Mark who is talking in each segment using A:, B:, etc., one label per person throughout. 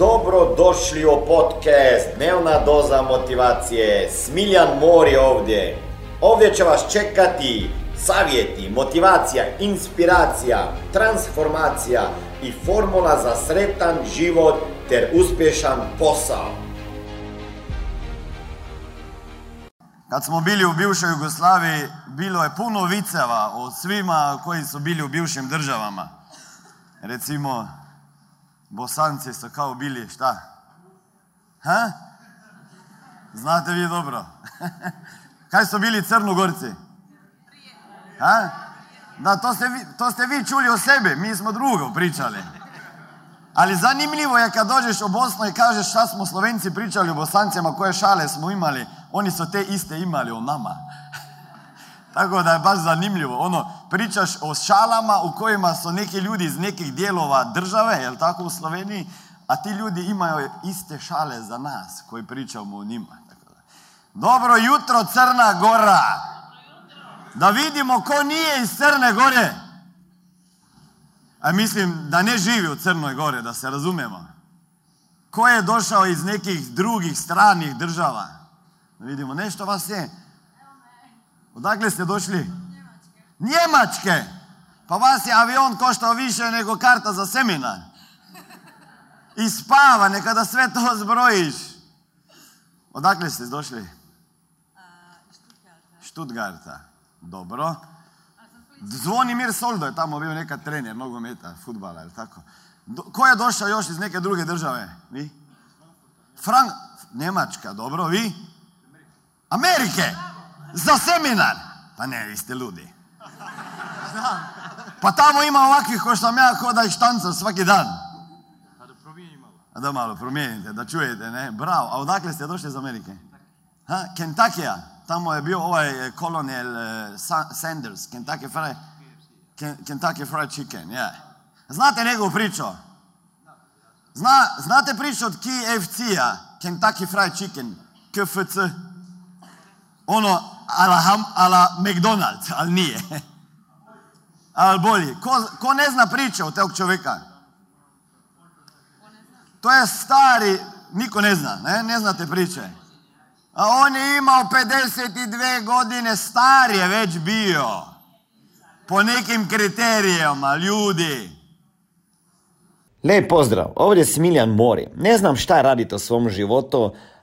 A: Dobro došli u podcast Dnevna doza motivacije. Smiljan Mor je ovdje. Ovdje će vas čekati savjeti, motivacija, inspiracija, transformacija i formula za sretan život ter uspješan posao.
B: Kad smo bili u bivšoj Jugoslaviji, bilo je puno viceva o svima koji su bili u bivšim državama. Recimo, Bosanci su kao bili, šta? Ha? Znate vi dobro. Kaj su bili Crnogorci? Ha? Da, to ste, vi, to ste vi čuli o sebi, mi smo drugo pričali. Ali zanimljivo je kad dođeš u Bosnu i kažeš šta smo Slovenci pričali o Bosancima, koje šale smo imali, oni su te iste imali o nama. Tako da je baš zanimljivo. Ono, pričaš o šalama u kojima su neki ljudi iz nekih dijelova države, jel tako u Sloveniji, a ti ljudi imaju iste šale za nas koji pričamo o njima. Dobro jutro Crna Gora! Da vidimo ko nije iz Crne Gore. A mislim da ne živi u Crnoj Gore, da se razumemo. Ko je došao iz nekih drugih stranih država? Da vidimo, nešto vas je. Odakle ste došli? Njemačke. Pa vas je avion koštao više nego karta za seminar. I spava, nekada sve to zbrojiš. Odakle ste došli? Štutgarta. Dobro. Zvonimir Soldo je tamo bio nekad trener nogometa, futbala, ili tako? Do, ko je došao još iz neke druge države? Vi? Frank, Njemačka, dobro, vi? Amerike! Za seminar! Pa ne, vi ste ludi. Pa tamo ima ovakvih ko sam ja, ko da štancam svaki dan. A da malo promijenite, da čujete, ne? Bravo. A odakle ste došli iz Amerike? Ha? Kentakija. Tamo je bio ovaj kolonel Sanders, Kentucky Fried, Kentucky Fried Chicken, yeah. Znate njegovu priču? Zna, znate priču od KFC-a, Kentucky Fried Chicken, KFC? Ono, ala, ham, ala McDonald's, ali nije. ali bolje. Ko, ko ne zna priču od tog čovjeka? To je stari, niko ne zna, ne, ne znate priče. A on je imao 52 godine, star je već bio. Po nekim kriterijama, ljudi.
A: Lijep pozdrav, ovdje je Smiljan Mori. Ne znam šta radite u svom životu,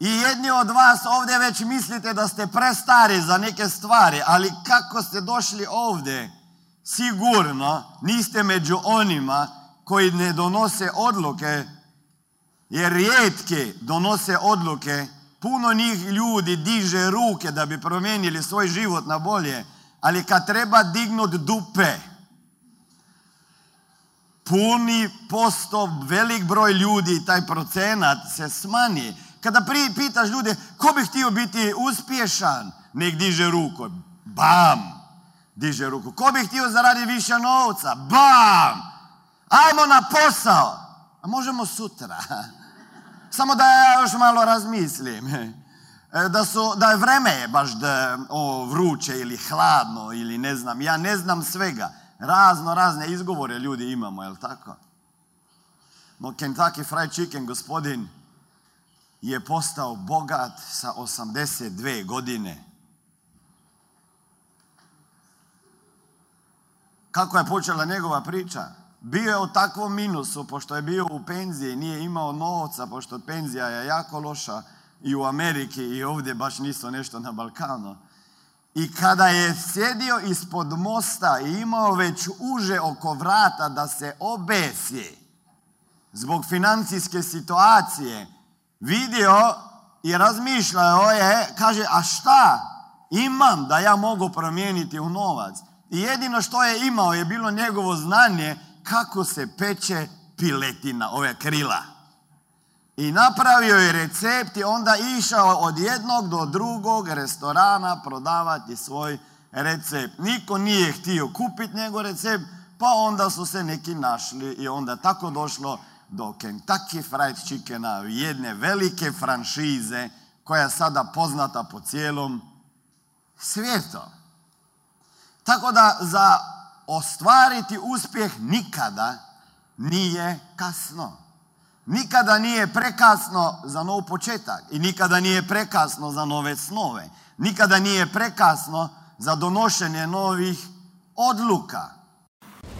B: I jedni od vas ovdje već mislite da ste prestari za neke stvari, ali kako ste došli ovdje, sigurno niste među onima koji ne donose odluke, jer rijetki donose odluke, puno njih ljudi diže ruke da bi promijenili svoj život na bolje, ali kad treba dignut dupe, puni posto, velik broj ljudi, taj procenat se smanji. Kada pri, pitaš ljude, ko bi htio biti uspješan, nek diže ruku. Bam! Diže ruku. Ko bi htio zaraditi više novca? Bam! Ajmo na posao. A možemo sutra. Samo da ja još malo razmislim. Da, su, da je vreme baš da, o, vruće ili hladno ili ne znam. Ja ne znam svega. Razno razne izgovore ljudi imamo, jel tako? No Kentucky Fried Chicken, gospodin, je postao bogat sa 82 godine. Kako je počela njegova priča? bio je u takvom minusu, pošto je bio u penziji, nije imao novca, pošto penzija je jako loša i u Ameriki i ovdje baš nisu nešto na Balkanu. I kada je sjedio ispod mosta i imao već uže oko vrata da se obesi zbog financijske situacije, vidio i razmišljao je, kaže, a šta imam da ja mogu promijeniti u novac? I jedino što je imao je bilo njegovo znanje kako se peče piletina, ove krila. I napravio je recept i onda išao od jednog do drugog restorana prodavati svoj recept. Niko nije htio kupiti njegov recept, pa onda su se neki našli i onda tako došlo do Kentucky Fried Chickena, jedne velike franšize koja je sada poznata po cijelom svijetu. Tako da za ostvariti uspjeh nikada nije kasno. Nikada nije prekasno za nov početak i nikada nije prekasno za nove snove. Nikada nije prekasno za donošenje novih odluka.